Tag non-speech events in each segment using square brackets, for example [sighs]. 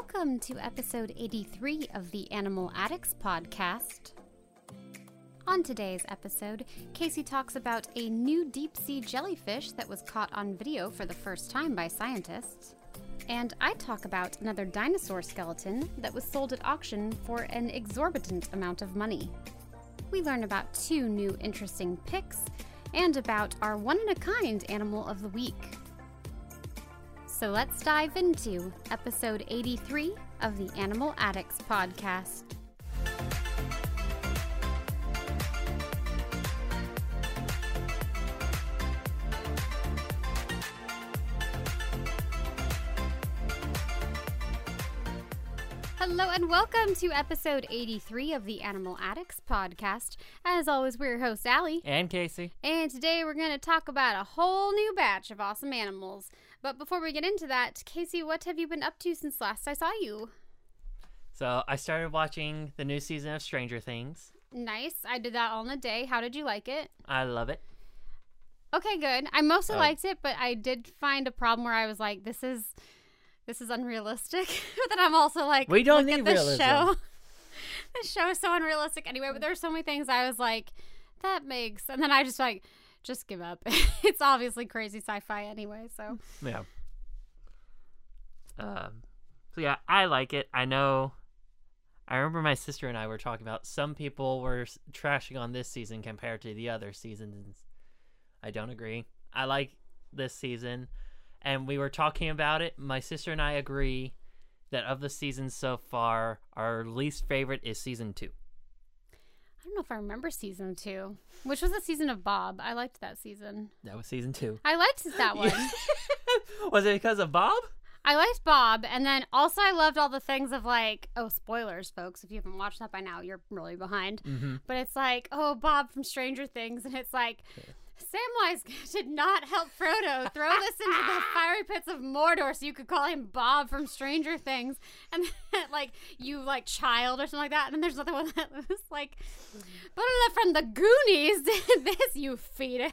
welcome to episode 83 of the Animal Addicts podcast. On today's episode, Casey talks about a new deep sea jellyfish that was caught on video for the first time by scientists. And I talk about another dinosaur skeleton that was sold at auction for an exorbitant amount of money. We learn about two new interesting picks and about our one in a kind animal of the week. So let's dive into episode 83 of the Animal Addicts podcast. Hello and welcome to episode 83 of the Animal Addicts podcast. As always, we're your host, Allie. And Casey. And today we're going to talk about a whole new batch of awesome animals. But before we get into that, Casey, what have you been up to since last I saw you? So I started watching the new season of Stranger Things. Nice. I did that all in a day. How did you like it? I love it. Okay, good. I mostly Uh, liked it, but I did find a problem where I was like, this is this is unrealistic. [laughs] but then I'm also like, We don't look need at this realism. show. [laughs] this show is so unrealistic anyway, but there there's so many things I was like, that makes and then I just like just give up. [laughs] it's obviously crazy sci-fi anyway, so Yeah. Um, so yeah, I like it. I know. I remember my sister and I were talking about some people were trashing on this season compared to the other seasons. I don't agree. I like this season, and we were talking about it. My sister and I agree that of the seasons so far, our least favorite is season two. I don't know if I remember season two, which was the season of Bob. I liked that season. That was season two. I liked that one. [laughs] was it because of Bob? I liked Bob, and then also I loved all the things of like, oh, spoilers, folks. If you haven't watched that by now, you're really behind. Mm-hmm. But it's like, oh, Bob from Stranger Things, and it's like, Samwise [laughs] did not help Frodo throw this into the [laughs] fiery pits of Mordor, so you could call him Bob from Stranger Things, and then, [laughs] like you like child or something like that. And then there's another one that was like, but from the Goonies did this, you fetus.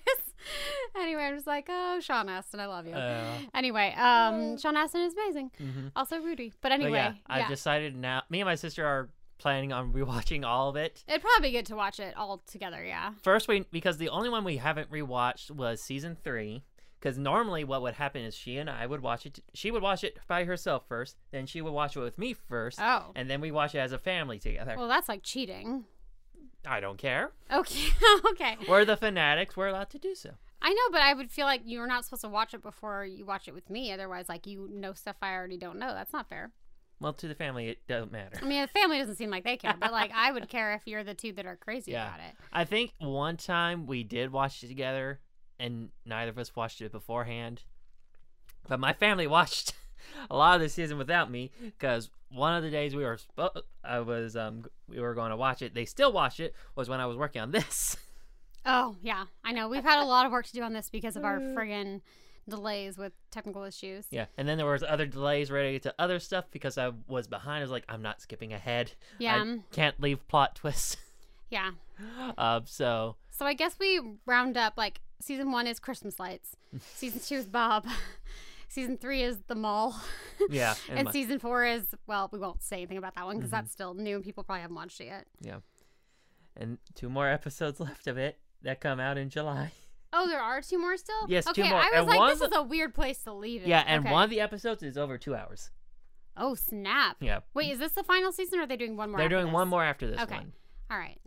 anyway, I'm just like, oh, Sean Astin, I love you. Uh, Anyway, um, Sean Astin is amazing. mhm. Also Rudy. But But anyway, yeah, yeah, I've decided now. Me and my sister are planning on [laughs] rewatching all of it. it'd probably be good to watch it all together. Yeah. First, we because the only one we haven't rewatched was season three. Because normally, what would happen is she and I would watch it. She would watch it by herself first, then she would watch it with me first, Oh. and then we watch it as a family together. Well, that's like cheating. I don't care. Okay. [laughs] okay. We're the fanatics. We're allowed to do so. I know, but I would feel like you're not supposed to watch it before you watch it with me. Otherwise, like you know stuff I already don't know. That's not fair. Well, to the family, it doesn't matter. I mean, the family doesn't seem like they care, but like I would [laughs] care if you're the two that are crazy Yeah. about it. I think one time we did watch it together, and neither of us watched it beforehand. But my family [laughs] watched a lot of the season without me because one of the days we were spo- I was um we were going to watch it. They still watched it was when I was working on this. [laughs] Oh yeah, I know. We've had a lot of work to do on this because of our friggin' delays with technical issues. yeah, and then there was other delays related to other stuff because I was behind. I was like, I'm not skipping ahead. Yeah. I can't leave plot twists. Yeah. [laughs] um, so So I guess we round up like season one is Christmas lights, [laughs] season two is Bob, [laughs] season three is the mall, yeah, and, and season four is well, we won't say anything about that one because Mm-hmm. that's still new and people probably haven't watched it yet. yeah, and two more episodes left of it that come out in July. Oh, there are two more still. Yes, two okay, more. I was And like, this of is a weird place to leave it. Yeah, and Okay. one of the episodes is over two hours. Oh snap! Yeah, Wait, is this the final season or are they doing one more? they're doing one more after this Okay. one. All right.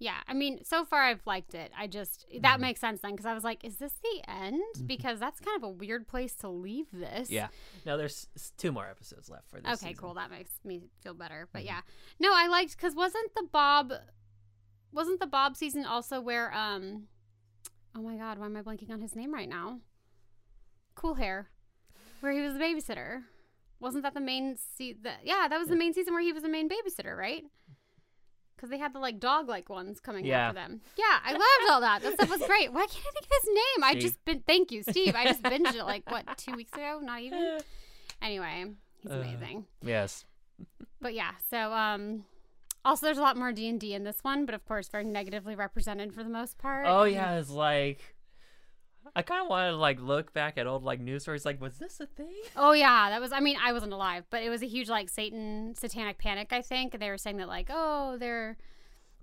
Yeah, I mean, so far I've liked it. I just that Mm-hmm. makes sense then because I was like, is this the end? Because that's kind of a weird place to leave this. Yeah, no, there's two more episodes left for this. Okay, season. Mm-hmm. cool. That makes me feel better. But yeah, no, I liked because wasn't the Bob, wasn't the Bob season also where um, oh my god, why am I blanking on his name right now? Cool hair, where he was the babysitter. Wasn't that the main se- the, Yeah, that was the main season where he was the main babysitter, right? Because they had the like dog like ones coming Yeah. after them. Yeah, I loved all that. That stuff was great. Why can't I think of his name? I Steve. just been thank you, Steve. I just binged it like what two weeks ago? Not even. [laughs] Anyway, he's Uh. amazing. Yes. But yeah, so um also there's a lot more D&D in this one, but of course very negatively represented for the most part. Oh yeah, it's like I kind of want to like look back at old like news stories. Like, was this a thing? Oh yeah, that was. I mean, I wasn't alive, but it was a huge like Satan satanic panic. I think and they were saying that like, oh, they're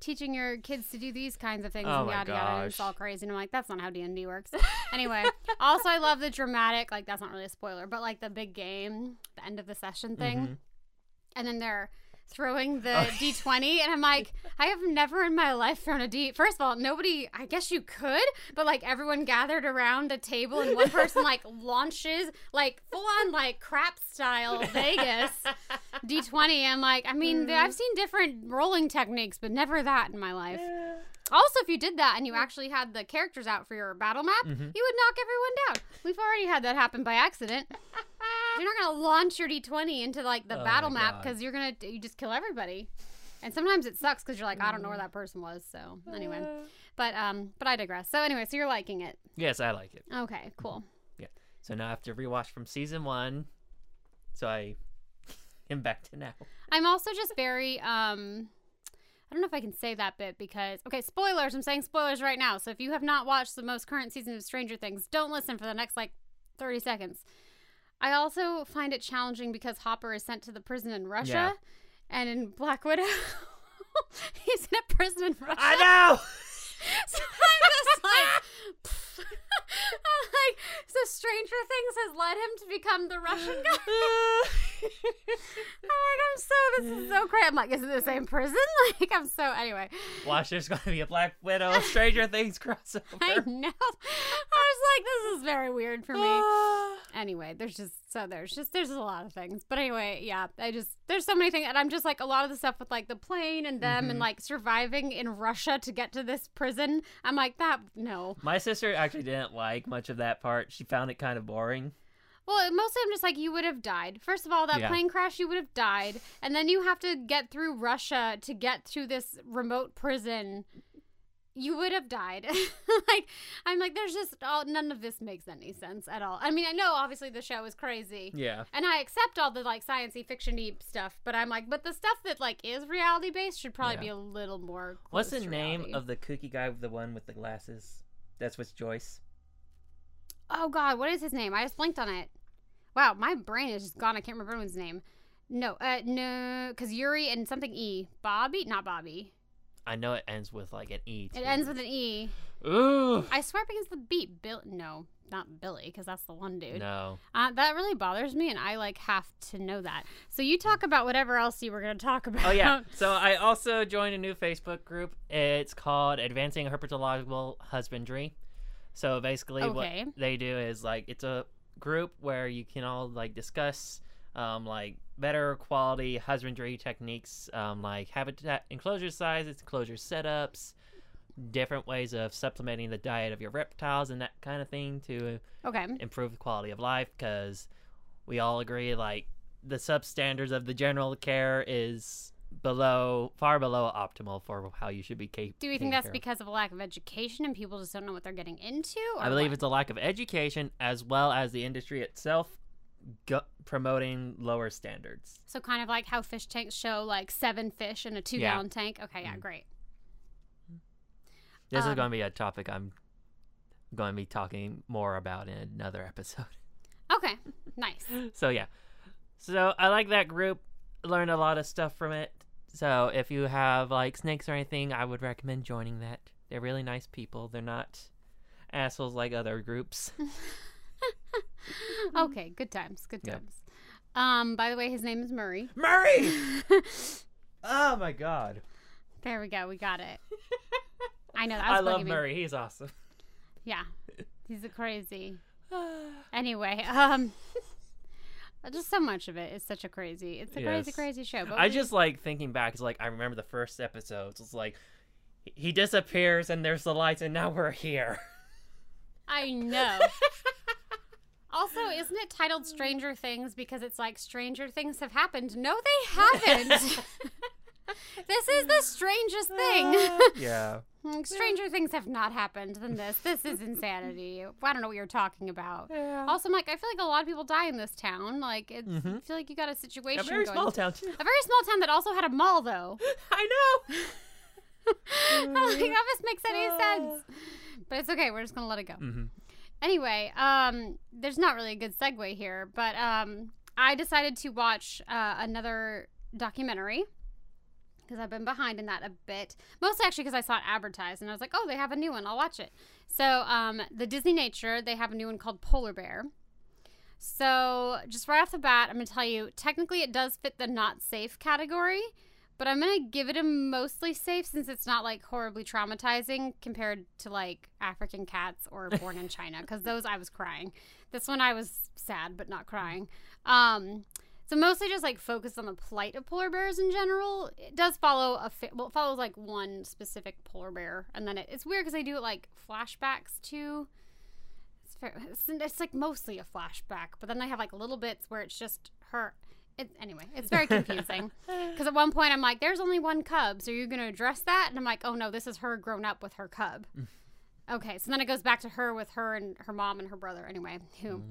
teaching your kids to do these kinds of things Oh and yada yada. And it's all crazy. And I'm like, that's not how D and D works. anyway, also I love the dramatic. Like that's not really a spoiler, but like the big game, the end of the session thing, Mhm. and then they're throwing the Oh. d20 and i'm like i have never in my life thrown a d. First of all nobody i guess you could but like everyone gathered around a table and one person like [laughs] launches like full on like crap style vegas d20 i'm like i mean i've mm. seen different rolling techniques but never that in my life also if you did that and you actually had the characters out for your battle map Mhm. you would knock everyone down. We've already had that happen by accident. [laughs] You're not gonna launch your d20 into like the Oh battle map because you're gonna you just kill everybody. And sometimes it sucks because you're like i don't know where that person was so anyway. But um but i digress. So anyway so you're liking it. Yes, I like it. okay cool. Yeah. So now I have to rewatch from season one. So I [laughs] am back to now. i'm also just very um I don't know if I can say that bit because okay, spoilers. I'm saying spoilers right now. So if you have not watched the most current season of Stranger Things, don't listen for the next like 30 seconds. I also find it challenging because Hopper is sent to the prison in Russia, Yeah. and in Black Widow, [laughs] he's in a prison in Russia. I know. [laughs] So I'm just like. [laughs] I'm like, so Stranger Things has led him to become the Russian guy. I'm like, I'm so, this is so crazy. I'm like, is it the same prison? [laughs] Like, I'm so, anyway. Watch, there's going to be a Black Widow, Stranger Things crossover. [laughs] I know. I was like, this is very weird for me. Anyway, there's just, so there's just, there's a lot of things. But anyway, yeah, I just, there's so many things. And I'm just like, a lot of the stuff with like the plane and them and Mhm. like surviving in Russia to get to this prison. I'm like, that, no. My sister actually didn't like much of that part. She found it kind of boring. Well, mostly I'm just like, you would have died. First of all, that Yeah. plane crash, you would have died. And then you have to get through Russia to get to this remote prison. You would have died. [laughs] like, I'm like, there's just all, none of this makes any sense at all. I mean, I know obviously the show is crazy. Yeah. And I accept all the like sciencey fictiony stuff, but I'm like, but the stuff that like is reality based should probably Yeah. be a little more. What's the name reality. of the cookie guy with the one with the glasses? That's what's Joyce. Oh God, what is his name? I just blinked on it. Wow, my brain is just gone. I can't remember anyone's name. No, uh, no, because Yuri and something E. Bobby, not Bobby. I know it ends with like an E. It ends with an E. Ooh. I swear against the beat. Bill, no, not Billy, because that's the one dude. No. Uh, that really bothers me, and I like have to know that. So you talk about whatever else you were going to talk about. Oh yeah. [laughs] So I also joined a new Facebook group. It's called Advancing Herpetological Husbandry. So basically, Okay. what they do is like it's a group where you can all like discuss um, like better quality husbandry techniques, um, like habitat enclosure sizes, enclosure setups, different ways of supplementing the diet of your reptiles and that kind of thing to okay. improve the quality of life because we all agree like the substandards of the general care is below far below optimal for how you should be capable Do we think that's because of a lack of education and people just don't know what they're getting into? Or i believe what? it's a lack of education as well as the industry itself go- promoting lower standards So kind of like how fish tanks show like seven fish in a two Yeah. gallon tank. Okay, yeah, Mm. great. this is Um, going to be a topic i'm going to be talking more about in another episode Okay, nice. [laughs] so yeah so i like that group learned a lot of stuff from it so if you have like snakes or anything i would recommend joining that they're really nice people they're not assholes like other groups [laughs] okay, good times, good Yeah. times. Um, by the way, his name is Murray. murray [laughs] oh my god there we go, we got it. [laughs] I know that i love bugging me. murray he's awesome Yeah, he's a crazy. [sighs] Anyway, um, just so much of it is such a crazy. It's a crazy, Yes. crazy show. But i just like thinking back it's like i remember the first episodes it's like he disappears and there's the lights and now we're here I know. [laughs] Also, isn't it titled Stranger Things because it's like Stranger Things have happened? No, they haven't. [laughs] [laughs] this is the strangest thing. [laughs] yeah Mm, Stranger things have not happened than this. This is insanity. I don't know what you're talking about. yeah Also, I'm I feel like a lot of people die in this town. Like, it's, Mhm. I feel like you got a situation a very small town too A very small town that also had a mall, though. [laughs] i know I'm like, that just makes any sense. But it's okay. We're just gonna let it go. hmm Anyway, um, there's not really a good segue here, but um, I decided to watch uh, another documentary because I've been behind in that a bit. Mostly actually because I saw it advertised and I was like, oh, they have a new one. I'll watch it. So, um, the Disney Nature, they have a new one called Polar Bear. So, just right off the bat, I'm going to tell you technically it does fit the not safe category, but I'm going to give it a mostly safe since it's not like horribly traumatizing compared to like African cats or Born in [laughs] China because those I was crying. This one I was sad but not crying. Um, so mostly just like focused on the plight of polar bears in general. It does follow a well, it follows like one specific polar bear, and then it, it's weird because they do it like flashbacks too. It's, fair, it's, it's like mostly a flashback, but then they have like little bits where it's just her. It, anyway, it's very confusing [laughs] because at one point I'm like, "There's only one cub, so you're gonna address that?" And I'm like, "Oh no, this is her grown up with her cub." Mm. okay, so then it goes back to her with her and her mom and her brother. Anyway, who mm.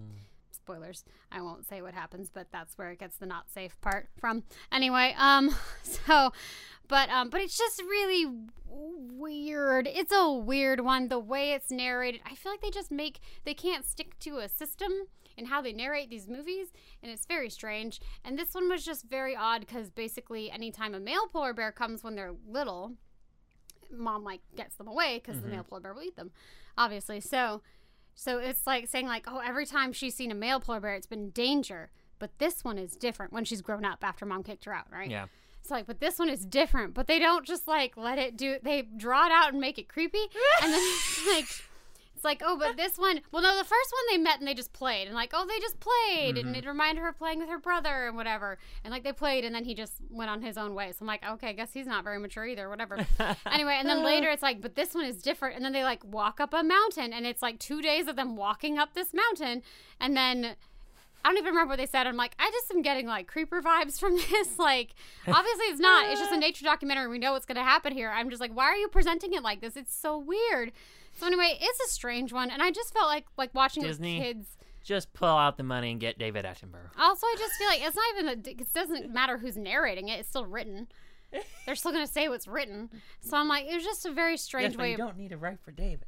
Spoilers. I won't say what happens, but that's where it gets the not safe part from. Anyway, um, [laughs] so, but um, but it's just really weird. It's a weird one. The way it's narrated, I feel like they just make they can't stick to a system in how they narrate these movies, and it's very strange. And this one was just very odd because basically, anytime a male polar bear comes when they're little, mom like gets them away because the male polar bear will eat them, obviously. So so it's like saying like, oh, every time she's seen a male polar bear, it's been danger. But this one is different when she's grown up after mom kicked her out, right? Yeah. It's like, but this one is different. But they don't just like let it do. They draw it out and make it creepy, [laughs] and then [laughs] like. It's like, oh, but [laughs] this one, well, no, the first one they met and they just played, and like, oh, they just played, and mm-hmm. it reminded her of playing with her brother and whatever, and like they played, and then he just went on his own way. So I'm like, okay, I guess he's not very mature either, whatever. anyway, and then [laughs] later it's like, but this one is different, and then they like walk up a mountain, and it's like two days of them walking up this mountain, and then I don't even remember what they said. I'm like, I just am getting like creeper vibes from [laughs] this. Like, obviously it's not. It's just a nature documentary. We know what's going to happen here. I'm just like, why are you presenting it like this? It's so weird. So anyway, it's a strange one, and I just felt like like watching Disney. with kids. Just pull out the money and get David Attenborough. Also, I just feel like it's not even. A, it doesn't matter who's narrating it. It's still written. [laughs] They're still going to say what's written. So I'm like, it was just a very strange Yes, way. you of, don't need to write for David.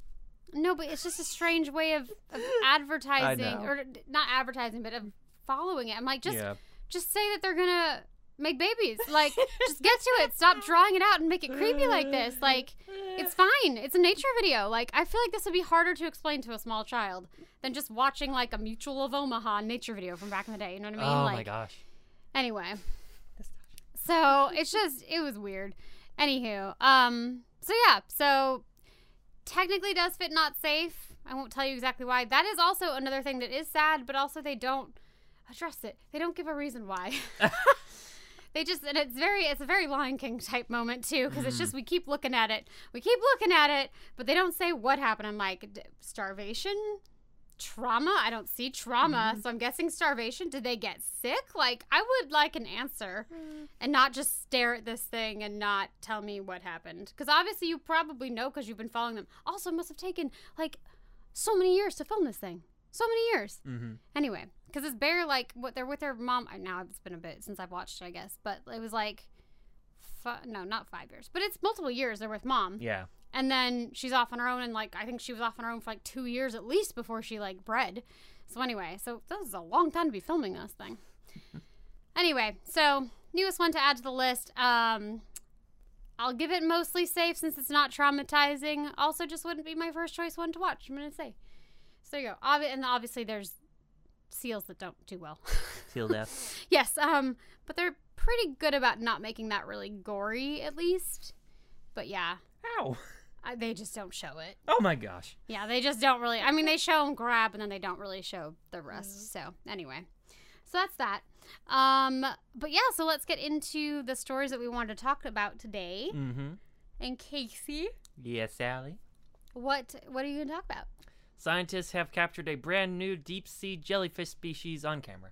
No, but it's just a strange way of, [laughs] of advertising, or not advertising, but of following it. I'm like, just yeah. just say that they're gonna make babies. Like, just get to it. Stop drawing it out and make it creepy like this. Like, it's fine. It's a nature video. Like, I feel like this would be harder to explain to a small child than just watching like a Mutual of Omaha nature video from back in the day. You know what I mean? Oh like, my gosh. Anyway, so it's just it was weird. Anywho, um, so yeah, so technically does fit not safe. I won't tell you exactly why. That is also another thing that is sad, but also they don't address it. They don't give a reason why. [laughs] [laughs] they just and it's very it's a very Lion King type moment too because it's just mm. we keep looking at it, we keep looking at it, but they don't say what happened. I'm like d- starvation, trauma. I don't see trauma, mm-hmm. so I'm guessing starvation. Did they get sick? Like I would like an answer, mm. and not just stare at this thing and not tell me what happened. Because obviously you probably know because you've been following them. Also, it must have taken like so many years to film this thing. So many years. Mm-hmm. Anyway, because it's bear like what they're with their mom. Now it's been a bit since I've watched it, I guess, but it was like, fi- no, not five years, but it's multiple years. They're with mom, Yeah. and then she's off on her own, and like I think she was off on her own for like two years at least before she like bred. So anyway, so this is a long time to be filming this thing. [laughs] anyway, so newest one to add to the list. Um, I'll give it mostly safe since it's not traumatizing. Also, just wouldn't be my first choice one to watch. I'm gonna say. So there you go. Obvi- and obviously, there's seals that don't do well. [laughs] Seal death. [laughs] yes, um, but they're pretty good about not making that really gory, at least. But yeah, Ow. I, they just don't show it. Oh my gosh. Yeah, they just don't really. I mean, they show them grab, and then they don't really show the rest. So anyway, so that's that. Um, but yeah, so let's get into the stories that we wanted to talk about today. Mm-hmm. And Casey, Yes, Sally. what what are you gonna talk about? Scientists have captured a brand new deep sea jellyfish species on camera.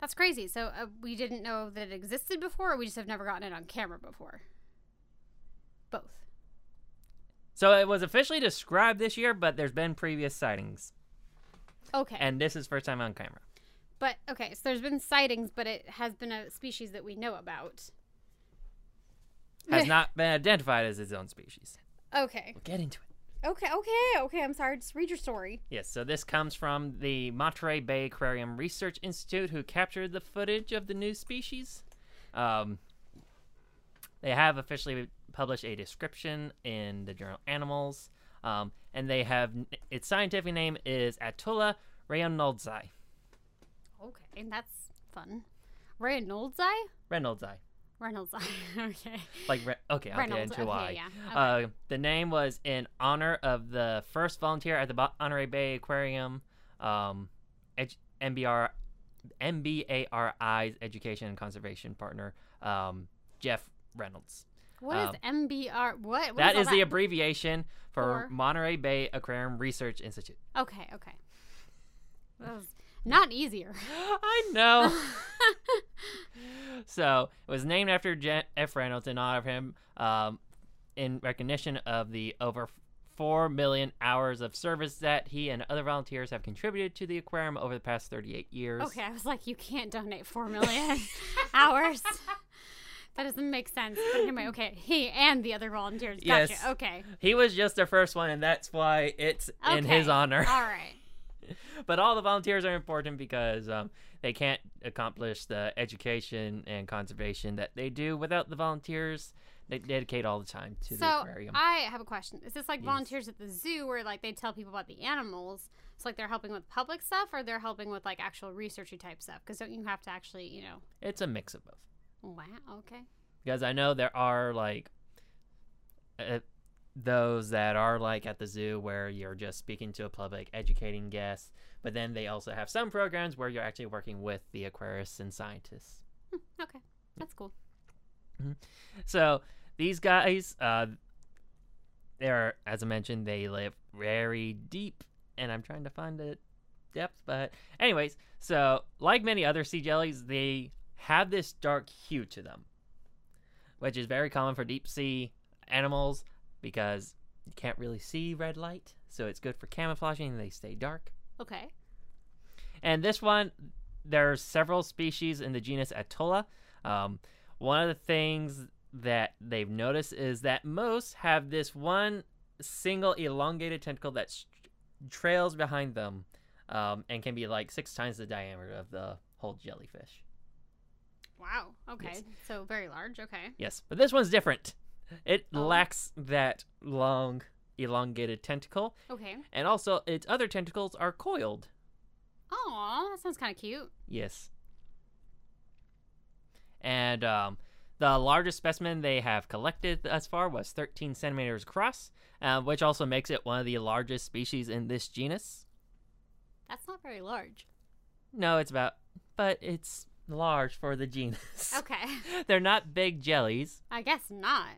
That's crazy. So uh, we didn't know that it existed before, or we just have never gotten it on camera before. Both. So it was officially described this year, but there's been previous sightings, Okay. and this is first time on camera. but okay, so there's been sightings, but it has been a species that we know about. Has [laughs] not been identified as its own species. Okay. We'll get into it. Okay, okay, okay. I'm sorry. Just read your story. Yes, so this comes from the Monterey Bay Aquarium Research Institute, who captured the footage of the new species. Um, they have officially published a description in the journal Animals, um, and they have its scientific name is Atolla reynoldsi. Okay, and that's fun. Reynoldsi? Reynoldsi. Reynolds. [laughs] okay. Like re- okay, I'll Reynolds, get into okay, why. yeah, Uh, the name was in honor of the first volunteer at the Bo- Monterey Bay Aquarium, um, edu- MBR, MBARI's education and conservation partner, um, Jeff Reynolds. What is um, MBR? What? what that all is the abbreviation for For? Monterey Bay Aquarium Research Institute. Okay, okay. That was not easier. [laughs] I know. [laughs] so it was named after Je- F. Reynolds in honor of him, um, in recognition of the over four million hours of service that he and other volunteers have contributed to the aquarium over the past 38 years. Okay, I was like, you can't donate four million [laughs] hours. That doesn't make sense. But anyway, okay, he and the other volunteers. Gotcha. Yes. Okay. He was just the first one, and that's why it's in his honor. All right. [laughs] but all the volunteers are important because um, they can't accomplish the education and conservation that they do without the volunteers. They dedicate all the time to the So aquarium. I have a question. Is this like Yes. volunteers at the zoo where like they tell people about the animals? So like they're helping with public stuff, or they're helping with like actual researchy type stuff? Because don't you have to actually, you know? It's a mix of both. Wow. Okay. Because I know there are like uh, those that are like at the zoo where you're just speaking to a public, educating guests, but then they also have some programs where you're actually working with the aquarists and scientists. Hmm, okay. That's cool. So these guys, uh, they're as I mentioned, they live very deep, and I'm trying to find the depth. But anyways, so like many other sea jellies, they have this dark hue to them, which is very common for deep sea animals because you can't really see red light, so it's good for camouflaging. They stay dark. Okay. And this one, there's several species in the genus Atolla. Um, one of the things that they've noticed is that most have this one single elongated tentacle that trails behind them um, and can be like six times the diameter of the whole jellyfish. Wow. Okay. Yes. So very large. Okay. Yes, but this one's different. It Oh. lacks that long, elongated tentacle, Okay. and also its other tentacles are coiled. Oh, that sounds kind of cute. Yes. And um, the largest specimen they have collected thus far was 13 centimeters across, uh, which also makes it one of the largest species in this genus. That's not very large. No, it's about, but it's large for the genus. Okay. [laughs] They're not big jellies, I guess not.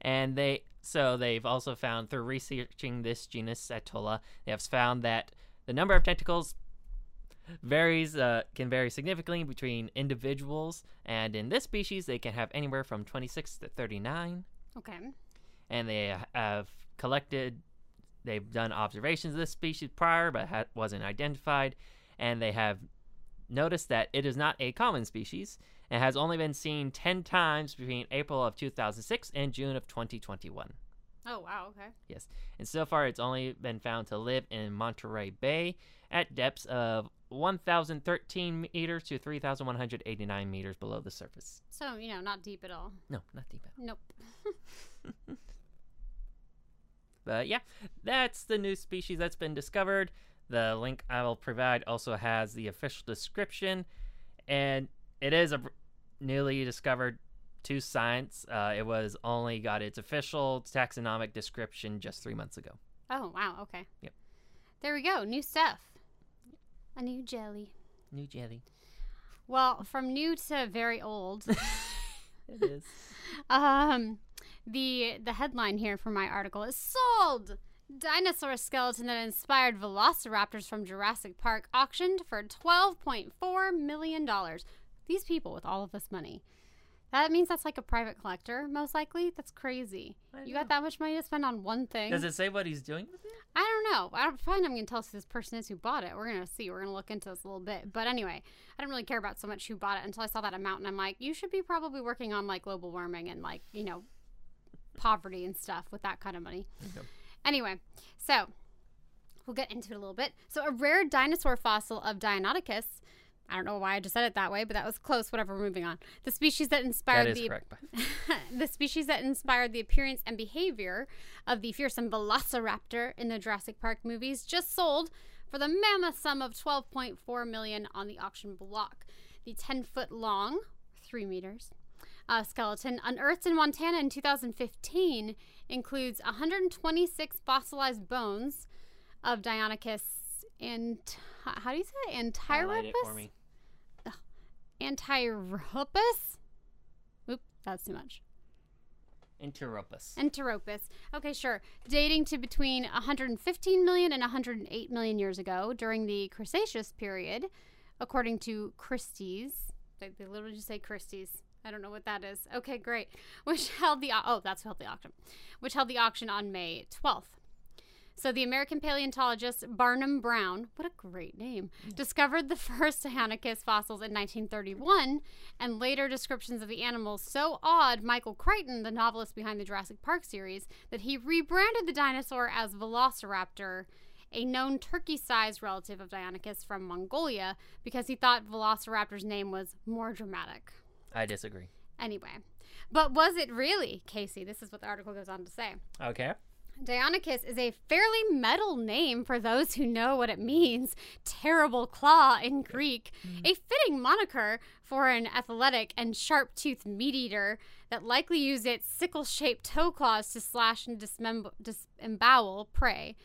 And they so they've also found through researching this genus Atolla, they have found that the number of tentacles varies uh, can vary significantly between individuals, and in this species they can have anywhere from 26 to 39. Okay. And they have collected, they've done observations of this species prior, but ha- wasn't identified, and they have noticed that it is not a common species and has only been seen 10 times between April of 2006 and June of 2021. Oh wow. Okay. Yes. And so far, it's only been found to live in Monterey Bay at depths of 1,013 meters to 3,189 meters below the surface. So you know, not deep at all. No, not deep. at all. Nope. [laughs] But yeah, that's the new species that's been discovered. The link I will provide also has the official description, and it is a newly discovered to science. Uh, it was only got its official taxonomic description just three months ago. Oh wow. Okay. Yep. There we go. New stuff. A new jelly. New jelly. Well, from new to very old. [laughs] It is. um, the the headline here for my article is sold. Dinosaur skeleton that inspired velociraptors from Jurassic Park auctioned for $12.4 million. These people with all of this money. That means that's like a private collector, most likely. That's crazy. You got that much money to spend on one thing? Does it say what he's doing with it? I don't know. I don't find I'm going to tell us who this person is who bought it. We're going to see. We're going to look into this a little bit. But anyway, I didn't really care about so much who bought it until I saw that amount. And I'm like, you should be probably working on like global warming and like, you know, poverty and stuff with that kind of money. Okay. Anyway, so we'll get into it a little bit. So, a rare dinosaur fossil of Deinonychus. I don't know why I just said it that way, but that was close. Whatever, we're moving on. The species that inspired That the correct. [laughs] the species that inspired the appearance and behavior of the fearsome velociraptor in the Jurassic Park movies just sold for the mammoth sum of 12.4 million on the auction block. The 10 foot long, 3 meters, uh, skeleton unearthed in Montana in 2015 includes 126 fossilized bones of Deinonychus and how do you say it? Highlight it for Antyropus? me. Antiropus? Oop, that's too much. Interopus. Enteropus. Okay, sure. Dating to between 115 million and 108 million years ago during the Cretaceous period, according to Christie's. They, they literally just say Christie's. I don't know what that is. Okay, great. [laughs] Which held the oh, that's who held the auction. Which held the auction on May 12th. So the American paleontologist Barnum Brown, what a great name, discovered the [laughs] first Deinonychus fossils in 1931, and later descriptions of the animals so awed Michael Crichton, the novelist behind the Jurassic Park series, that he rebranded the dinosaur as Velociraptor, a known turkey-sized relative of Deinonychus from Mongolia, because he thought Velociraptor's name was more dramatic. I disagree. Anyway, but was it really, Casey? This is what the article goes on to say. Okay. Deinonychus is a fairly metal name for those who know what it means. Terrible claw in Greek. Mm. A fitting moniker for an athletic and sharp toothed meat eater that likely used its sickle shaped toe claws to slash and disembowel prey.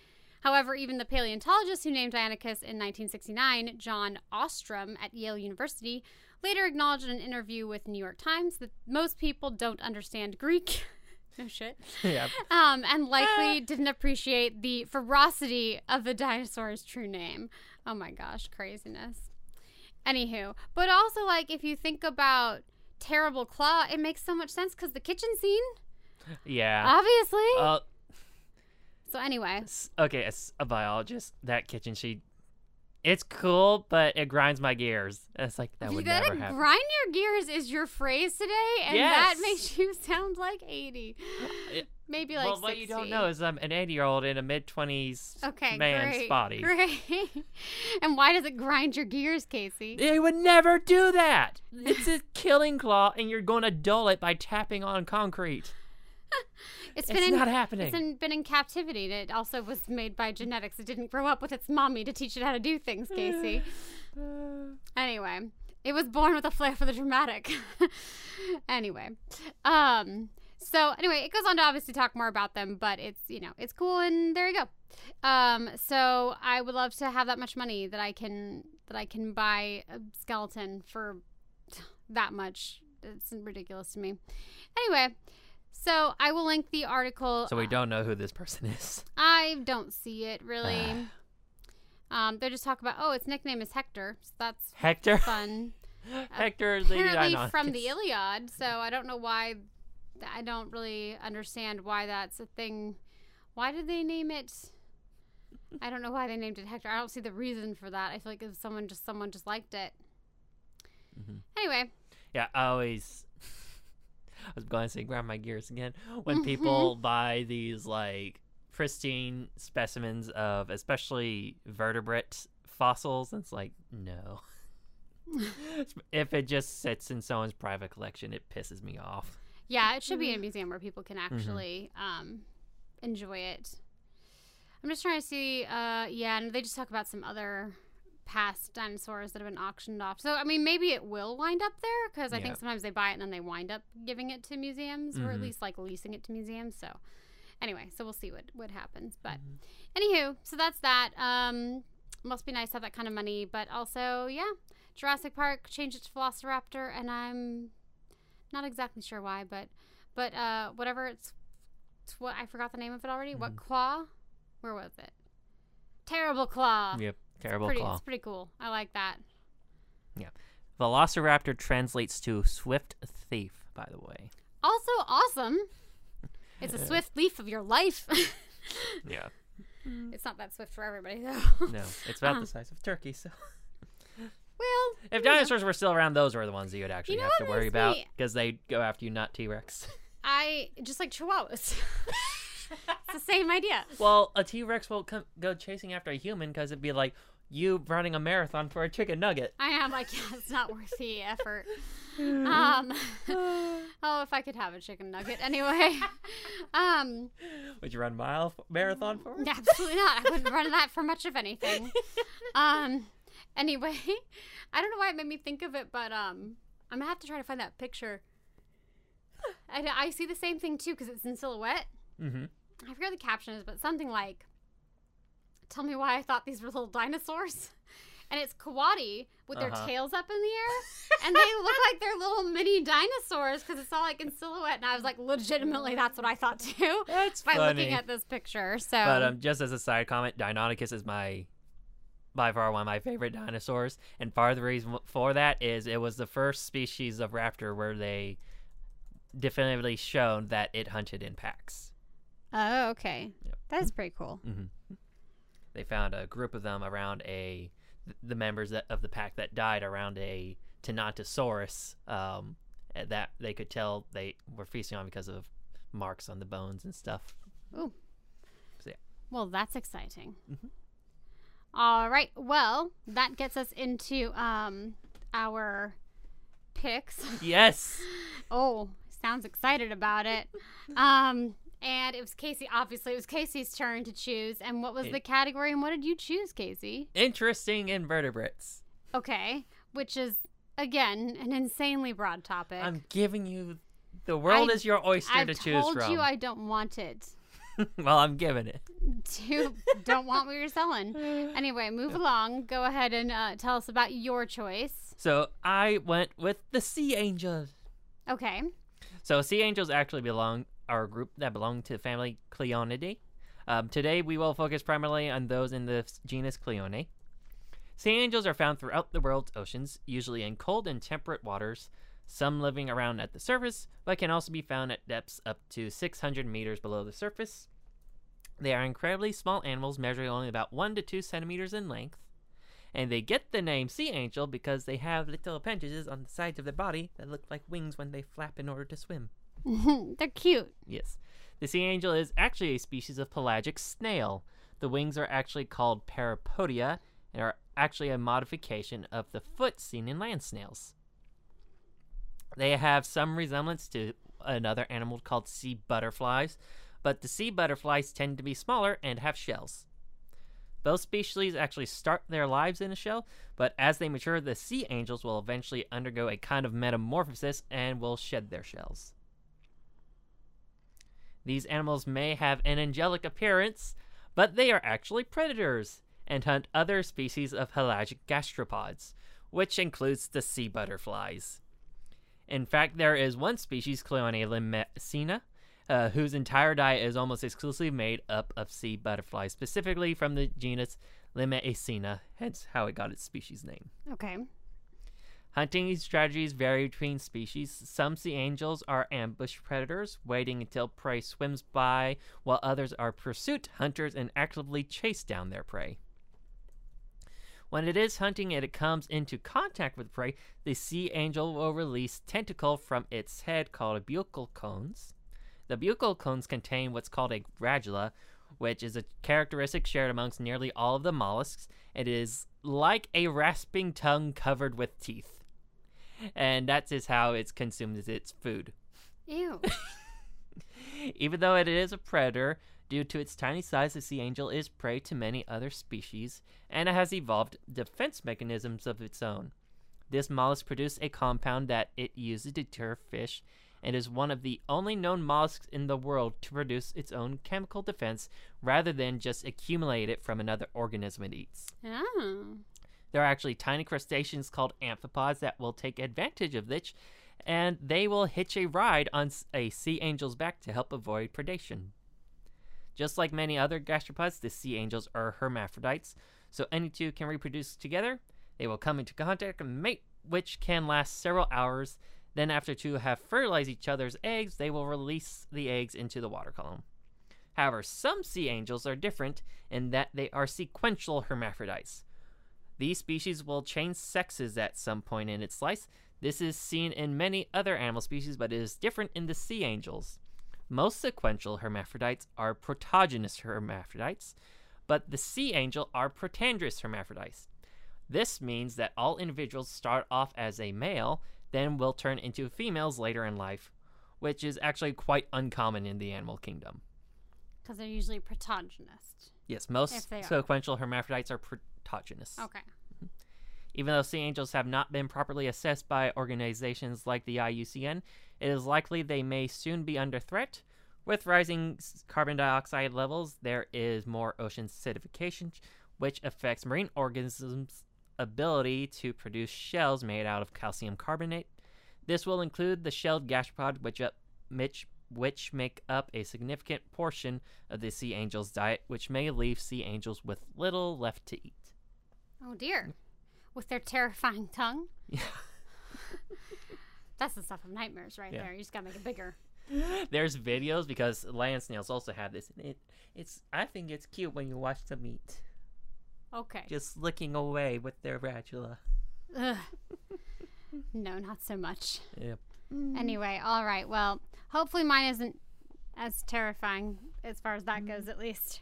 However, even the paleontologist who named Deinonychus in 1969, John Ostrom at Yale University, later acknowledged in an interview with New York Times that most people don't understand Greek. [laughs] no shit [laughs] yeah. um, and likely didn't appreciate the ferocity of the dinosaur's true name. Oh my gosh, craziness. Anywho, but also like if you think about terrible claw, it makes so much sense because the kitchen scene, Yeah. obviously. Uh, so anyway, okay, as a biologist, that kitchen sheet, it's cool, but it grinds my gears. It's like that would that never happen. grind your gears is your phrase today, and that makes [laughs] you sound like eighty, uh, It- maybe like well, what you don't know is I'm an 80 year old in a mid 20s Okay, man's great, body. Great. [laughs] and why does it grind your gears, Casey? It would never do that. It's a killing claw, and you're going to dull it by tapping on concrete. It's [laughs] It's been in, not happening. It's been in captivity. and It also was made by genetics. It didn't grow up with its mommy to teach it how to do things, Casey. [sighs] anyway, it was born with a flair for the dramatic. [laughs] anyway, um, so anyway, it goes on to obviously talk more about them, but it's you know it's cool, and there you go. Um, so I would love to have that much money that I can that I can buy a skeleton for that much. It's ridiculous to me. Anyway, so I will link the article. so we don't know who this person is. [laughs] I don't see it really. um, they just talk about oh, its nickname is Hector. So that's Hector. fun. [laughs] Hector the Apparently Deinonychus. from the Iliad. So I don't know why. I don't really understand why that's a thing. Why did they name it? I don't know why they named it Hector. I don't see the reason for that. I feel like if someone just someone just liked it. Mhm. Anyway, Yeah, I always. I was going to say grab my gears again Mm-hmm. when people buy these like pristine specimens of especially vertebrate fossils. It's like no. [laughs] if it just sits in someone's private collection, it pisses me off. Yeah, it should be in a museum where people can actually um, enjoy it. I'm just trying to see. Uh, yeah, and they just talk about some other past dinosaurs that have been auctioned off. So I mean, maybe it will wind up there because I Yeah. think sometimes they buy it and then they wind up giving it to museums or at Mhm. least like leasing it to museums. So anyway, so we'll see what what happens. But Mhm. anywho, so that's that. Um, must be nice to have that kind of money, but also yeah, Jurassic Park changed it to Velociraptor, and I'm not exactly sure why, but but uh, whatever it's, it's what I forgot the name of it already. What Mhm. claw? Where was it? Terrible claw. Yep, terrible pretty, claw. It's pretty cool. I like that. Yeah. Velociraptor translates to swift thief. By the way. Also awesome. It's a swift leaf of your life. [laughs] Yeah. it's not that swift for everybody though. No, it's about Uh-huh. the [laughs] size of a turkey. So well, if you know, dinosaurs were still around, those were the ones that you would actually know have to worry about because they go after you, not T Rex. I just like chihuahuas. [laughs] it's the same idea. [laughs] Well, a T Rex won't come, go chasing after a human because it'd be like you running a marathon for a chicken nugget. I am like, yeah, it's not worth the effort. [laughs] Um, [laughs] oh, if I could have a chicken nugget. Anyway, um, Would you run a mile f- marathon for? it? absolutely not. I wouldn't run that for much of anything. Um, anyway, I don't know why it made me think of it, but um, I'm gonna have to try to find that picture. I, I see the same thing too because it's in silhouette. Mm-hmm. I forget the caption is, but something like, "Tell me why I thought these were little dinosaurs." [laughs] And it's coati with their Uh-huh. tails up in the air, [laughs] and they look like they're little mini dinosaurs because it's all like in silhouette. And I was like, legitimately, that's what I thought too [laughs] That's by funny. looking at this picture. So, But um, just as a side comment, Deinonychus is my by far one of my favorite dinosaurs, and part of the reason for that is it was the first species of raptor where they definitively shown that it hunted in packs. Oh, okay, Yep. that is pretty cool. hmm They found a group of them around a the members that, of the pack that died around a Tenontosaurus um, that they could tell they were feasting on because of marks on the bones and stuff. Ooh. So, yeah. Well, that's exciting. Mhm. All right. Well, that gets us into um our picks. Yes. [laughs] oh, sounds excited about it. Um, and it was Casey. Obviously, it was Casey's turn to choose. And what was It- the category? And what did you choose, Casey? Interesting invertebrates. Okay, which is again an insanely broad topic. I'm giving you the world I- is your oyster I've to choose from. I told you I don't want it. [laughs] well, I'm giving it. To don't want what you're selling. [laughs] Anyway, move along. Go ahead and uh, tell us about your choice. So I went with the sea angels. Okay. So sea angels actually belong a group that belong to the family Clionidae. Um, today we will focus primarily on those in the genus Clione. Sea angels are found throughout the world's oceans, usually in cold and temperate waters. Some living around at the surface, but can also be found at depths up to 600 meters below the surface. They are incredibly small animals, measuring only about 1 to 2 centimeters in length. And they get the name sea angel because they have little appendages on the sides of their body that look like wings when they flap in order to swim. [laughs] They're cute. Yes. The sea angel is actually a species of pelagic snail. The wings are actually called parapodia and are actually a modification of the foot seen in land snails. They have some resemblance to another animal called sea butterflies, but the sea butterflies tend to be smaller and have shells. Both species actually start their lives in a shell, but as they mature, the sea angels will eventually undergo a kind of metamorphosis and will shed their shells. These animals may have an angelic appearance, but they are actually predators and hunt other species of pelagic gastropods, which includes the sea butterflies. In fact, there is one species, Clione limacina, uh, whose entire diet is almost exclusively made up of sea butterflies, specifically from the genus Limacina, hence how it got its species name. Okay. Hunting strategies vary between species. Some sea angels are ambush predators, waiting until prey swims by, while others are pursuit hunters and actively chase down their prey. When it is hunting and it comes into contact with prey, the sea angel will release tentacle from its head called buccal cones. The buccal cones contain what's called a radula, which is a characteristic shared amongst nearly all of the mollusks. It is like a rasping tongue covered with teeth and that is just how it consumes its food. Ew. [laughs] Even though it is a predator, due to its tiny size, the sea angel is prey to many other species, and it has evolved defense mechanisms of its own. This mollusk produces a compound that it uses to deter fish, and is one of the only known mollusks in the world to produce its own chemical defense rather than just accumulate it from another organism it eats. oh. There are actually tiny crustaceans called amphipods that will take advantage of this, and they will hitch a ride on a sea angel's back to help avoid predation. Just like many other gastropods, the sea angels are hermaphrodites, so any two can reproduce together. They will come into contact and mate, which can last several hours. Then, after two have fertilized each other's eggs, they will release the eggs into the water column. However, some sea angels are different in that they are sequential hermaphrodites. These species will change sexes at some point in its life. This is seen in many other animal species, but it is different in the sea angels. Most sequential hermaphrodites are protogynous hermaphrodites, but the sea angel are protandrous hermaphrodites. This means that all individuals start off as a male, then will turn into females later in life, which is actually quite uncommon in the animal kingdom. Because they're usually protogynous. Yes, most sequential hermaphrodites are protogynous. Okay. Mm-hmm. Even though sea angels have not been properly assessed by organizations like the IUCN, it is likely they may soon be under threat. With rising carbon dioxide levels, there is more ocean acidification, which affects marine organisms' ability to produce shells made out of calcium carbonate. This will include the shelled gastropod, which, up, which, which make up a significant portion of the sea angel's diet, which may leave sea angels with little left to eat. Oh dear. With their terrifying tongue. Yeah. [laughs] That's the stuff of nightmares right Yeah. there. You just gotta make it bigger. [laughs] There's videos because land snails also have this. And it, it's I think it's cute when you watch them eat, Okay. just looking away with their radula. Ugh. [laughs] no, not so much. Yep. Mm. Anyway, all right. Well, hopefully mine isn't as terrifying as far as that mm. goes, at least.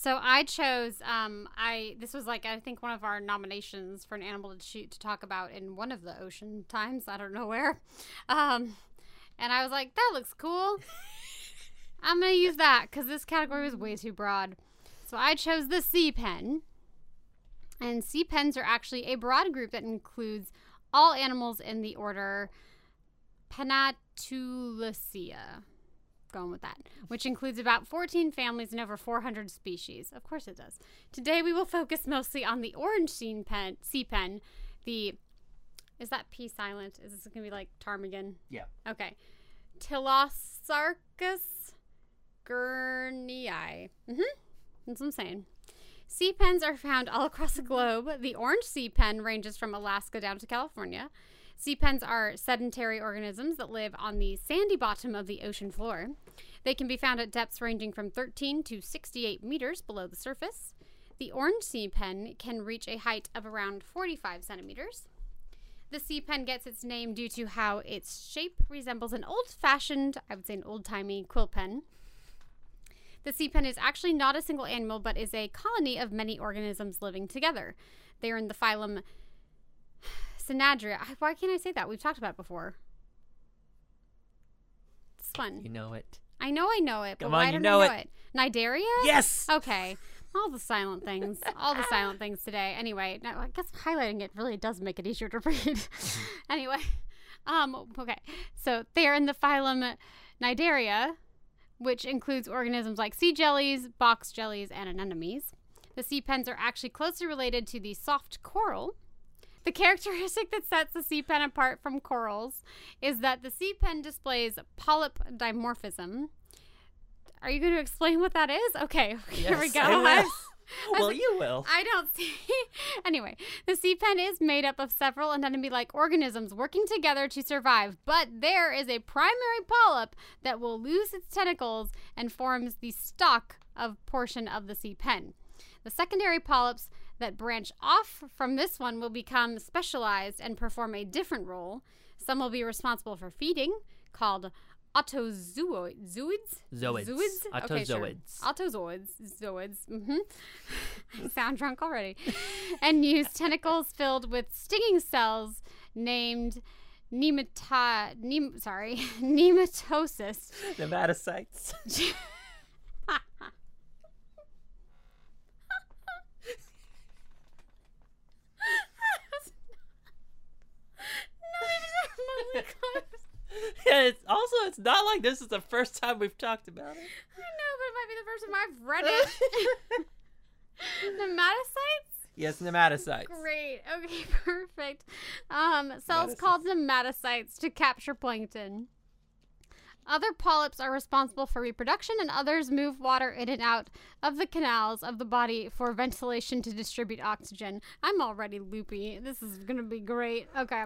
So I chose. Um, I this was like I think one of our nominations for an animal to shoot to talk about in one of the ocean times. I don't know where. [laughs] Um, and I was like, that looks cool. [laughs] I'm gonna use that because this category was way too broad. So I chose the sea pen. And sea pens are actually a broad group that includes all animals in the order Pennatulacea. Going with that, which includes about 14 families and over 400 species. Of course it does. Today we will focus mostly on the orange sea pen. Sea pen. The is that P silent? Is this going to be like ptarmigan? Yeah. Okay. Ptilosarcus gurneyi. Mm-hmm. That's what I'm saying. Sea pens are found all across the globe. The orange sea pen ranges from Alaska down to California. Sea pens are sedentary organisms that live on the sandy bottom of the ocean floor. They can be found at depths ranging from 13 to 68 meters below the surface. The orange sea pen can reach a height of around 45 centimeters. The sea pen gets its name due to how its shape resembles an old fashioned, I would say an old timey quill pen. The sea pen is actually not a single animal, but is a colony of many organisms living together. They are in the phylum Synadria. Why can't I say that? We've talked about it before. It's fun. You know it. I know I know it, but Come why on, you don't know I know it. it? Cnidaria? Yes. Okay. All the silent things. All the silent things today. Anyway, I guess highlighting it really does make it easier to [laughs] read. [laughs] anyway. Um, okay. So they are in the phylum Cnidaria, which includes organisms like sea jellies, box jellies, and anemones. The sea pens are actually closely related to the soft coral. The characteristic that sets the sea pen apart from corals is that the sea pen displays polyp dimorphism. Are you going to explain what that is? Okay, [laughs] here we Yes, go. I will. [laughs] I well, you will. I don't [laughs] see. anyway, the sea pen is made up of several anemone like organisms working together to survive, but there is a primary polyp that will lose its tentacles and forms the stalk of portion of the sea pen. The secondary polyps that branch off from this one will become specialized and perform a different role. Some will be responsible for feeding, called autozooids. Zooids? Zoids. Zooids? Okay, sure. Autozoids. Autozoids. Zoids. Mm-hmm. I [laughs] sound drunk already. and use tentacles filled with stinging cells named nemata, nem, sorry, [laughs] nematocysts. Nematocytes. [laughs] Not even remotely close. [laughs] yeah, it's also it's not like this is the first time we've talked about it. I know, but it might be the first time I've read it. [laughs] Nematocytes? yes, nematocytes. Great. Okay, [laughs] perfect. Um, cells Nematocytes. called nematocytes to capture plankton. Other polyps are responsible for reproduction, and others move water in and out of the canals of the body for ventilation to distribute oxygen. I'm already loopy. This is going to be great. Okay.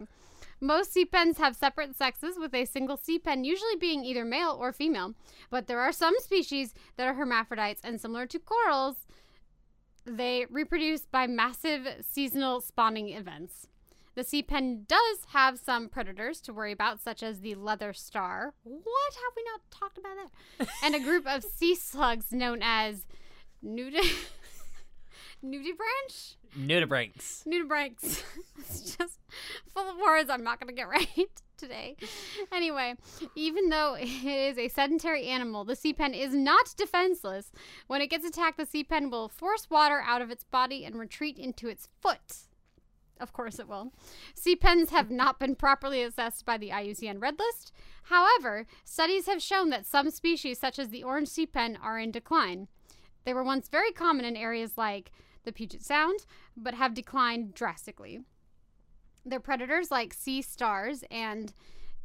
Most sea pens have separate sexes, with a single sea pen usually being either male or female. But there are some species that are hermaphrodites, and similar to corals, they reproduce by massive seasonal spawning events. The sea pen does have some predators to worry about, such as the leather star. What have we not talked about that? [laughs] and a group of sea slugs known as nudibranch. Nudibranch. Nudibranchs. Nudibranchs. [laughs] it's just full of words I'm not going to get [laughs] right today. Anyway, even though it is a sedentary animal, the sea pen is not defenseless. When it gets attacked, the sea pen will force water out of its body and retreat into its foot. Of course it will. Sea pens have not been properly assessed by the IUCN Red List. However, studies have shown that some species, such as the orange sea pen, are in decline. They were once very common in areas like the Puget Sound, but have declined drastically. Their predators, like sea stars and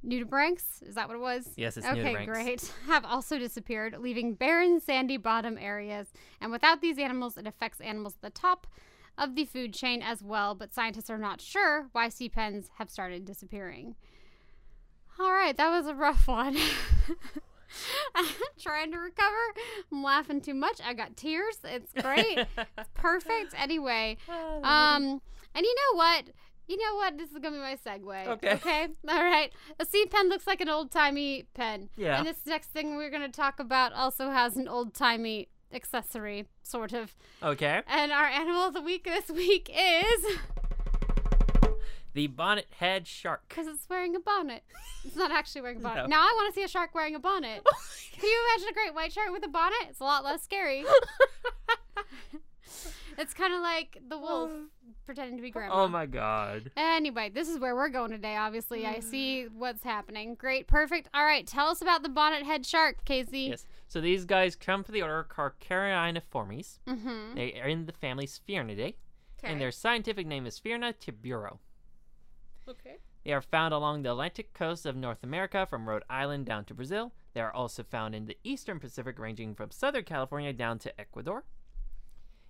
nudibranchs, is that what it was? Yes, it's okay, nudibranchs. great. [laughs] Have also disappeared, leaving barren, sandy bottom areas. And without these animals, it affects animals at the top of the food chain as well. But scientists are not sure why sea pens have started disappearing. All right, that was a rough [laughs] one. I'm [laughs] trying to recover. I'm laughing too much. I got tears. It's great. [laughs] it's perfect. Anyway, [laughs] um, and you know what? You know what? This is gonna be my segue. Okay. Okay. All right. A sea pen looks like an old timey pen. Yeah. And this next thing we're gonna talk about also has an old timey accessory, sort of. Okay. And our animal of the week this week is The bonnet head shark. because it's wearing a bonnet. It's not actually wearing a [laughs] bonnet. No. Now I want to see a shark wearing a bonnet. [laughs] Can you imagine a great white shark with a bonnet? It's a lot less scary. [laughs] it's kind of like the wolf pretending to be grandma. Oh my god. Anyway, this is where we're going today, obviously. I see [sighs] what's happening. Great, perfect. All right, tell us about the bonnet head shark, Casey. Yes. So these guys come from the order Carcharhiniformes. Mm-hmm. They are in the family Sphyrnidae, and their scientific name is Sphyrna tiburo. Okay. They are found along the Atlantic coast of North America from Rhode Island down to Brazil. They are also found in the eastern Pacific, ranging from southern California down to Ecuador.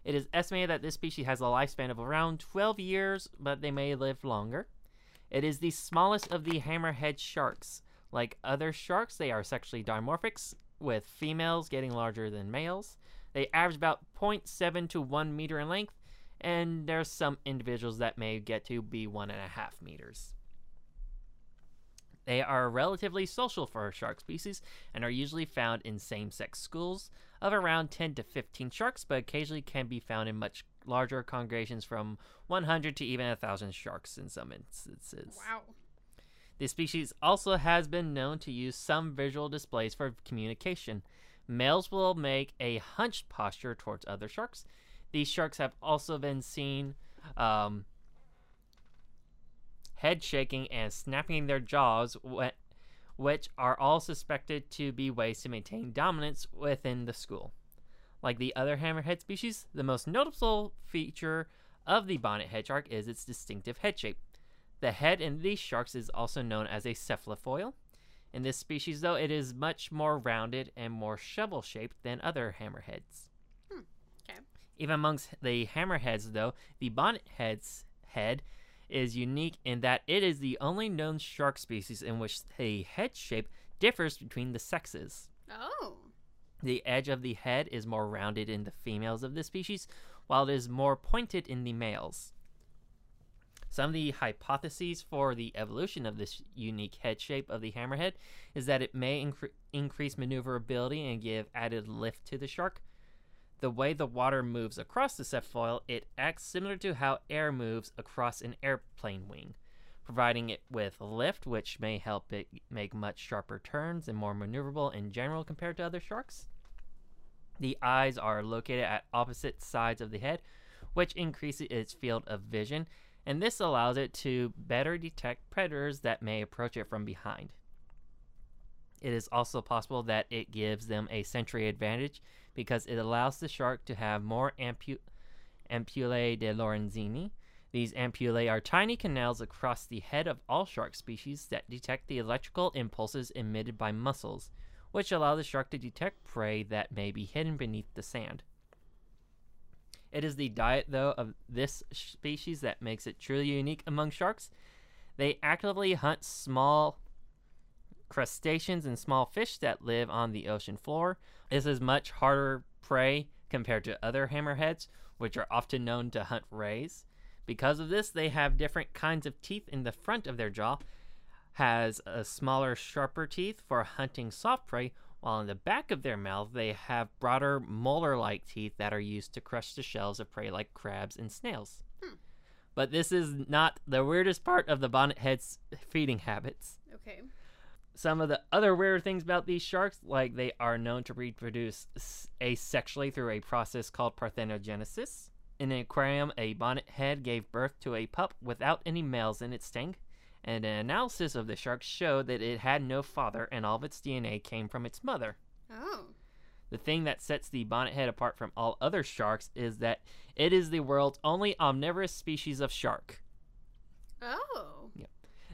It is estimated that this species has a lifespan of around 12 years, but they may live longer. It is the smallest of the hammerhead sharks. Like other sharks, they are sexually dimorphic, with females getting larger than males. They average about 0.7 to 1 meter in length, and there's some individuals that may get to be 1.5 meters. They are relatively social for a shark species and are usually found in same sex schools of around 10 to 15 sharks, but occasionally can be found in much larger congregations from 100 to even 1,000 sharks in some instances. Wow. The species also has been known to use some visual displays for communication. Males will make a hunched posture towards other sharks. These sharks have also been seen um, head shaking and snapping their jaws, which are all suspected to be ways to maintain dominance within the school. Like the other hammerhead species, the most noticeable feature of the bonnet head shark is its distinctive head shape. The head in these sharks is also known as a cephalofoil. In this species, though, it is much more rounded and more shovel shaped than other hammerheads. Even amongst the hammerheads, though, the bonnethead's head is unique in that it is the only known shark species in which the head shape differs between the sexes. Oh. The edge of the head is more rounded in the females of this species, while it is more pointed in the males. Some of the hypotheses for the evolution of this unique head shape of the hammerhead is that it may incre- increase maneuverability and give added lift to the shark. The way the water moves across the cephalofoil, it acts similar to how air moves across an airplane wing, providing it with lift, which may help it make much sharper turns and more maneuverable in general compared to other sharks. The eyes are located at opposite sides of the head, which increases its field of vision, and this allows it to better detect predators that may approach it from behind. It is also possible that it gives them a sensory advantage because it allows the shark to have more ampu- ampullae de Lorenzini. These ampullae are tiny canals across the head of all shark species that detect the electrical impulses emitted by muscles, which allow the shark to detect prey that may be hidden beneath the sand. It is the diet, though, of this species that makes it truly unique among sharks. They actively hunt small crustaceans and small fish that live on the ocean floor. This is much harder prey compared to other hammerheads, which are often known to hunt rays. Because of this, they have different kinds of teeth in the front of their jaw, has a smaller, sharper teeth for hunting soft prey, while in the back of their mouth they have broader molar-like teeth that are used to crush the shells of prey like crabs and snails. Hmm. But this is not the weirdest part of the bonnethead's feeding habits. Okay. Some of the other weird things about these sharks, like they are known to reproduce asexually through a process called parthenogenesis. In an aquarium, a bonnethead gave birth to a pup without any males in its tank, and an analysis of the shark showed that it had no father and all of its DNA came from its mother. Oh. The thing that sets the bonnethead apart from all other sharks is that it is the world's only omnivorous species of shark. Oh.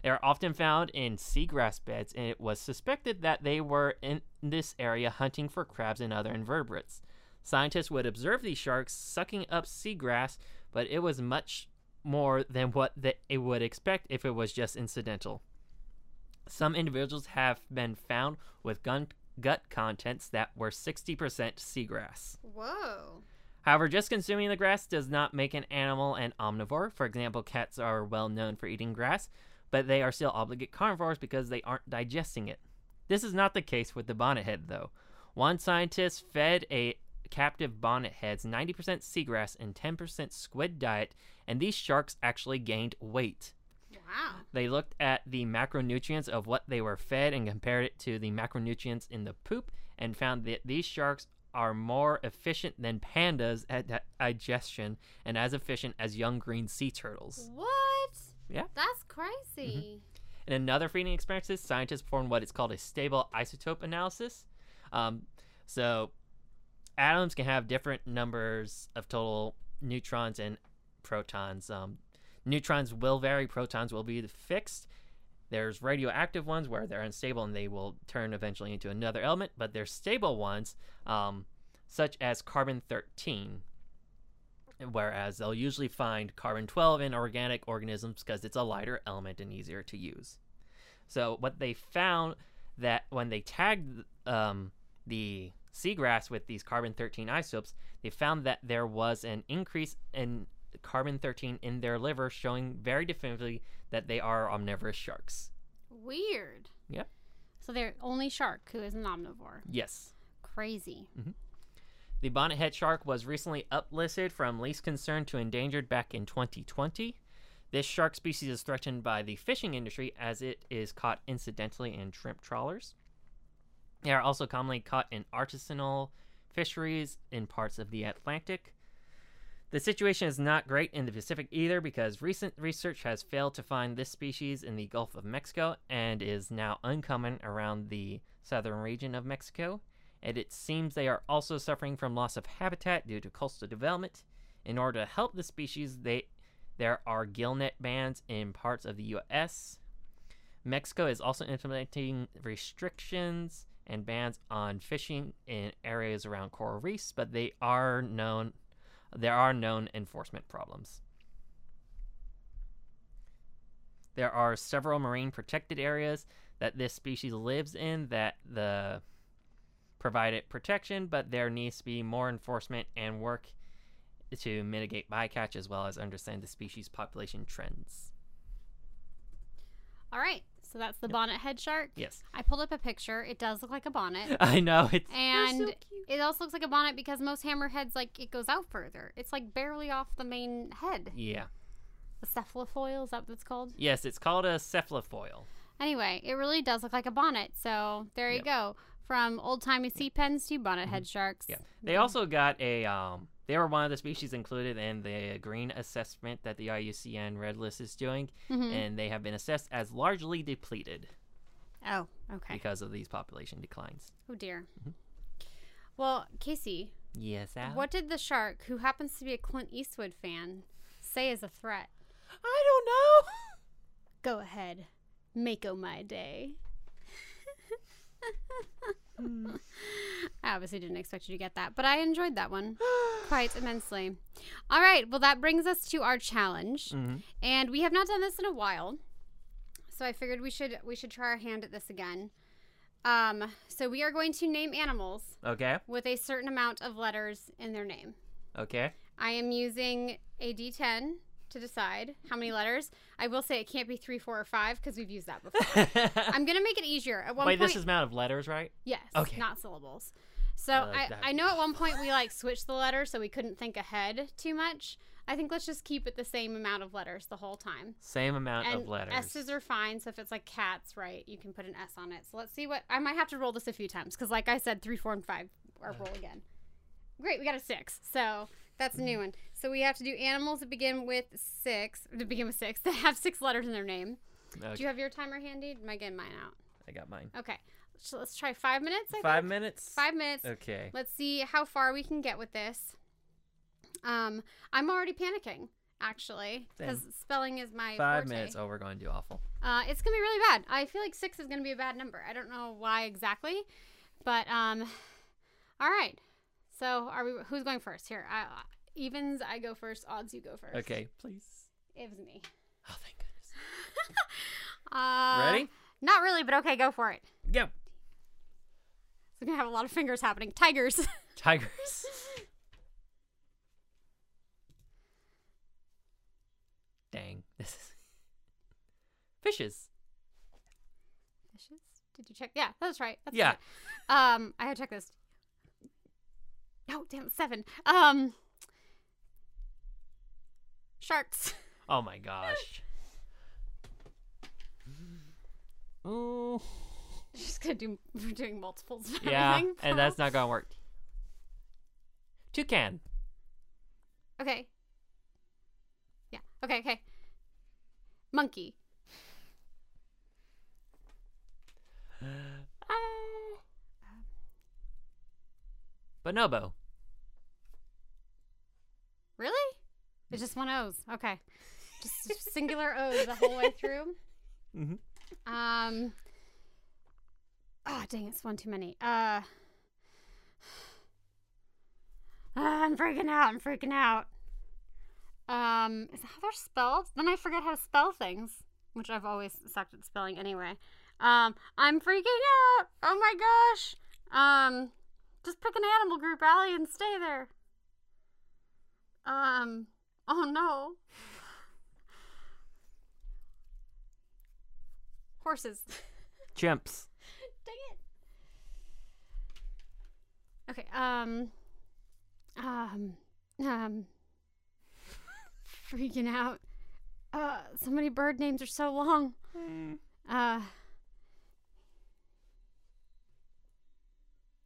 They are often found in seagrass beds, and it was suspected that they were in this area hunting for crabs and other invertebrates. Scientists would observe these sharks sucking up seagrass, but it was much more than what they would expect if it was just incidental. Some individuals have been found with gun, gut contents that were 60% seagrass. Whoa. However, just consuming the grass does not make an animal an omnivore. For example, cats are well known for eating grass, but they are still obligate carnivores because they aren't digesting it. This is not the case with the bonnethead, though. One scientist fed a captive bonnetheads 90% seagrass and 10% squid diet, and these sharks actually gained weight. Wow. They looked at the macronutrients of what they were fed and compared it to the macronutrients in the poop and found that these sharks are more efficient than pandas at di- digestion and as efficient as young green sea turtles. What? Yeah. That's crazy. In another feeding experiences, scientists performed what is called a stable isotope analysis. Um, so, atoms can have different numbers of total neutrons and protons. Um, neutrons will vary, protons will be fixed. There's radioactive ones where they're unstable and they will turn eventually into another element, but there's stable ones, um, such as carbon 13, whereas they'll usually find carbon 12 in organic organisms because it's a lighter element and easier to use. So what they found that when they tagged um, the seagrass with these carbon 13 isotopes, they found that there was an increase in carbon 13 in their liver, showing very definitively that they are omnivorous sharks. Weird. Yep. So they're only shark who is an omnivore. Yes. Crazy. The bonnethead shark was recently uplisted from least concern to endangered back in 2020. This shark species is threatened by the fishing industry as it is caught incidentally in shrimp trawlers. They are also commonly caught in artisanal fisheries in parts of the Atlantic. The situation is not great in the Pacific either because recent research has failed to find this species in the Gulf of Mexico and is now uncommon around the southern region of Mexico. And it seems they are also suffering from loss of habitat due to coastal development. In order to help the species, they there are gillnet bans in parts of the U.S. Mexico is also implementing restrictions and bans on fishing in areas around coral reefs, but they are known there are known enforcement problems. There are several marine protected areas that this species lives in that the provide it protection, but there needs to be more enforcement and work to mitigate bycatch as well as understand the species population trends. All right. So that's the bonnet head shark. Yes. I pulled up a picture. It does look like a bonnet. [laughs] I know it's And so cute. it also looks like a bonnet because most hammerheads, like, it goes out further. It's like barely off the main head. Yeah. The cephalofoil, is that what it's called? Yes, it's called a cephalofoil. Anyway, it really does look like a bonnet. So there you Yep. go. From old timey sea pens to bonnet head sharks. Yeah. They also got a um they were one of the species included in the green assessment that the IUCN Red List is doing, Mhm. and they have been assessed as largely depleted Oh, okay. because of these population declines. Oh, dear. Well, Casey, Yes, Al? what did the shark, who happens to be a Clint Eastwood fan, say as a threat? I don't know. Go ahead. Mako my day. [laughs] I obviously didn't expect you to get that, but I enjoyed that one quite immensely. All right, well, that brings us to our challenge, Mhm. and we have not done this in a while, so I figured we should we should try our hand at this again. Um, so we are going to name animals Okay. with a certain amount of letters in their name. Okay. I am using a D10 to decide how many letters. I will say it can't be three, four, or five because we've used that [laughs] before. I'm gonna make it easier. At one Wait, point, this is amount of letters, right? yes, Okay. not syllables. So I I. I know at one point we like switched the letters so we couldn't think ahead too much. I think let's just keep it the same amount of letters the whole time. Same amount And of letters. S's are fine. So if it's like cats, right, you can put an S on it. So let's see what I might have to roll this a few times because, like I said, three, four, and five are roll again. Great, we got a six. So that's a new one. So we have to do animals that begin with six. To begin with six, [laughs] that have six letters in their name. Okay, Do you have your timer handy? Am I getting mine out? I got mine. Okay, so let's try five minutes. I Five think? minutes. Five minutes. Okay. Let's see how far we can get with this. Um, I'm already panicking actually because spelling is my Five forte. minutes. Oh, we're going to do awful. Uh, it's gonna be really bad. I feel like six is gonna be a bad number. I don't know why exactly, but um, all right. So are we? Who's going first here? I, evens, I go first. Odds, you go first. Okay, please. it was me. Oh, thank goodness. [laughs] Uh, Ready? Not really, but okay, go for it. Go. We're gonna have a lot of fingers happening. Tigers. [laughs] Tigers. Dang. This is [laughs] fishes. Fishes? Did you check? Yeah, that's right. That's Yeah. right. Um, I had to check this. No, damn, seven. Um, sharks. [laughs] Oh my gosh. oh. Just gonna do. We're doing multiples. Of Yeah, everything. and that's not gonna work. Toucan. okay. Yeah. Okay. Okay. Monkey. [gasps] Bonobo. Really? It's just one O's. Okay. Just singular O's the whole way through. [laughs] Mm-hmm. Um. Oh dang! It's one too many. Uh. ah, [sighs] I'm freaking out. I'm freaking out. Um, is that how they're spelled? Then I forget how to spell things, which I've always sucked at spelling anyway. Um, I'm freaking out. Oh my gosh. Um, just pick an animal group, Allie, and stay there. Um, oh no. Horses. [laughs] Chimps. Dang it. Okay, um um um freaking out. Uh so many bird names are so long. Uh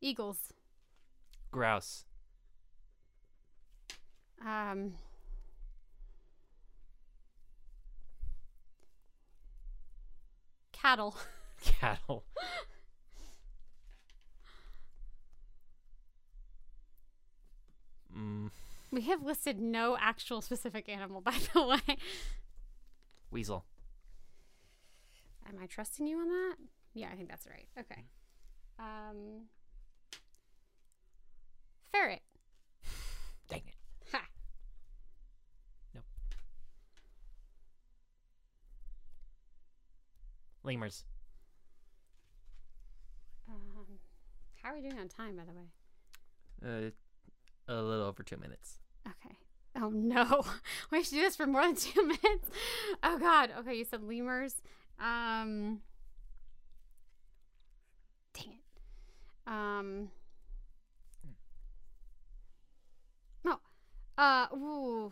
Eagles. Grouse. Um Cattle. [laughs] [laughs] Cattle. Mm, We have listed no actual specific animal, [laughs] by the way. weasel. Am I trusting you on that? Yeah, I think that's right. Okay. Um, ferret. Dang it. Ha. Nope. Lemurs. Um, how are we doing on time, by the way? Uh, a little over two minutes. Okay. Oh no, [laughs] we have to do this for more than two [laughs] minutes. Oh god. Okay, you said lemurs. Um. Dang it. Um. No. Uh. Ooh.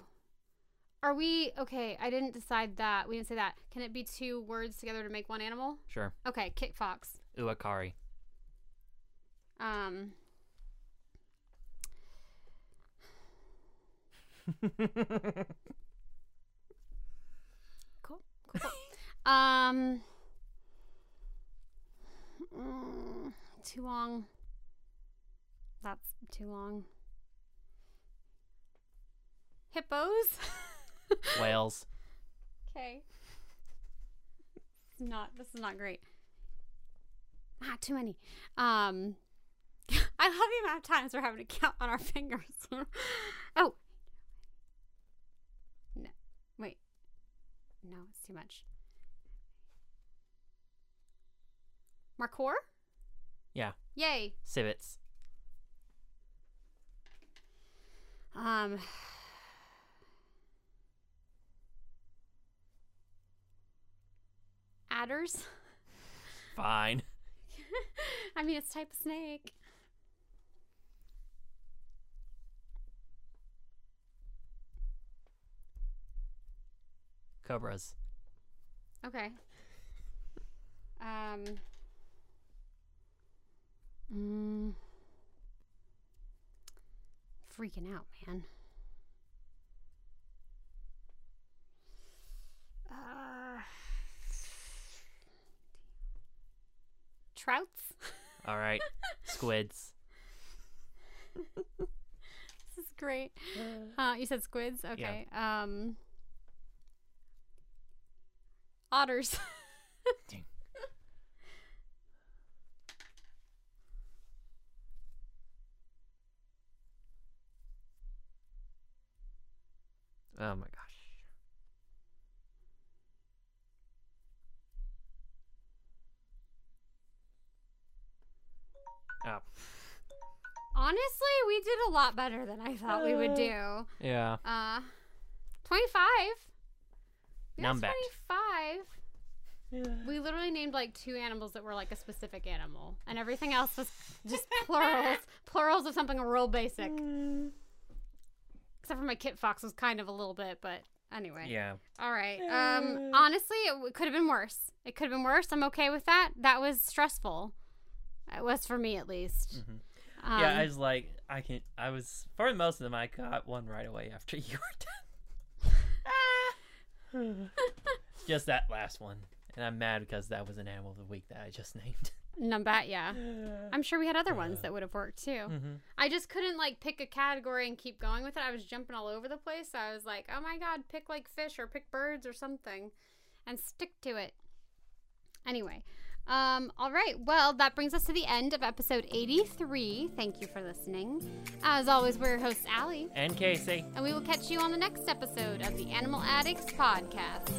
Are we okay? I didn't decide that. We didn't say that. Can it be two words together to make one animal? Sure. Okay, kit fox. Uakari. Um. Cool. Cool. cool. [laughs] um. mm, too long. That's too long. Hippos. [laughs] Whales. Okay. Not. This is not great. Ah, too many. Um. [laughs] I love the amount of times we're having to count on our [laughs] fingers. oh. No. Wait. No, it's too much. Markhor? Yeah. Yay. Civets. Um. Adders. Fine. [laughs] I mean, it's type of snake. Cobras. Okay. Um. Mm, freaking out, man. Uh, trouts. All right. [laughs] Squids. this is great. Uh, you said squids. Okay. Yeah. Um. Otters. [laughs] Dang. Oh my gosh. Honestly, we did a lot better than I thought we would do. Yeah. Uh, 25. We got Numbat. 25. We literally named like two animals that were like a specific animal, and everything else was just plurals, [laughs] plurals of something real basic. Except for my kit fox was kind of a little bit, but anyway. Yeah. All right. Um, honestly, it w- could have been worse. It could have been worse. I'm okay with that. That was stressful. It was for me at least. Mhm. Um, yeah, I was like, I can. I was for most of them. I got one right away after [laughs] you were done. [laughs] just that last one, and I'm mad because that was an animal of the week that I just [laughs] named. Numbat, yeah. I'm sure we had other ones that would have worked too. Mhm. I just couldn't like pick a category and keep going with it. I was jumping all over the place. So I was like, oh my god, pick like fish or pick birds or something and stick to it. Anyway, um, all right. Well, that brings us to the end of episode 83. Thank you for listening. As always, we're your hosts, Allie. And Casey. And we will catch you on the next episode of the Animal Addicts Podcast.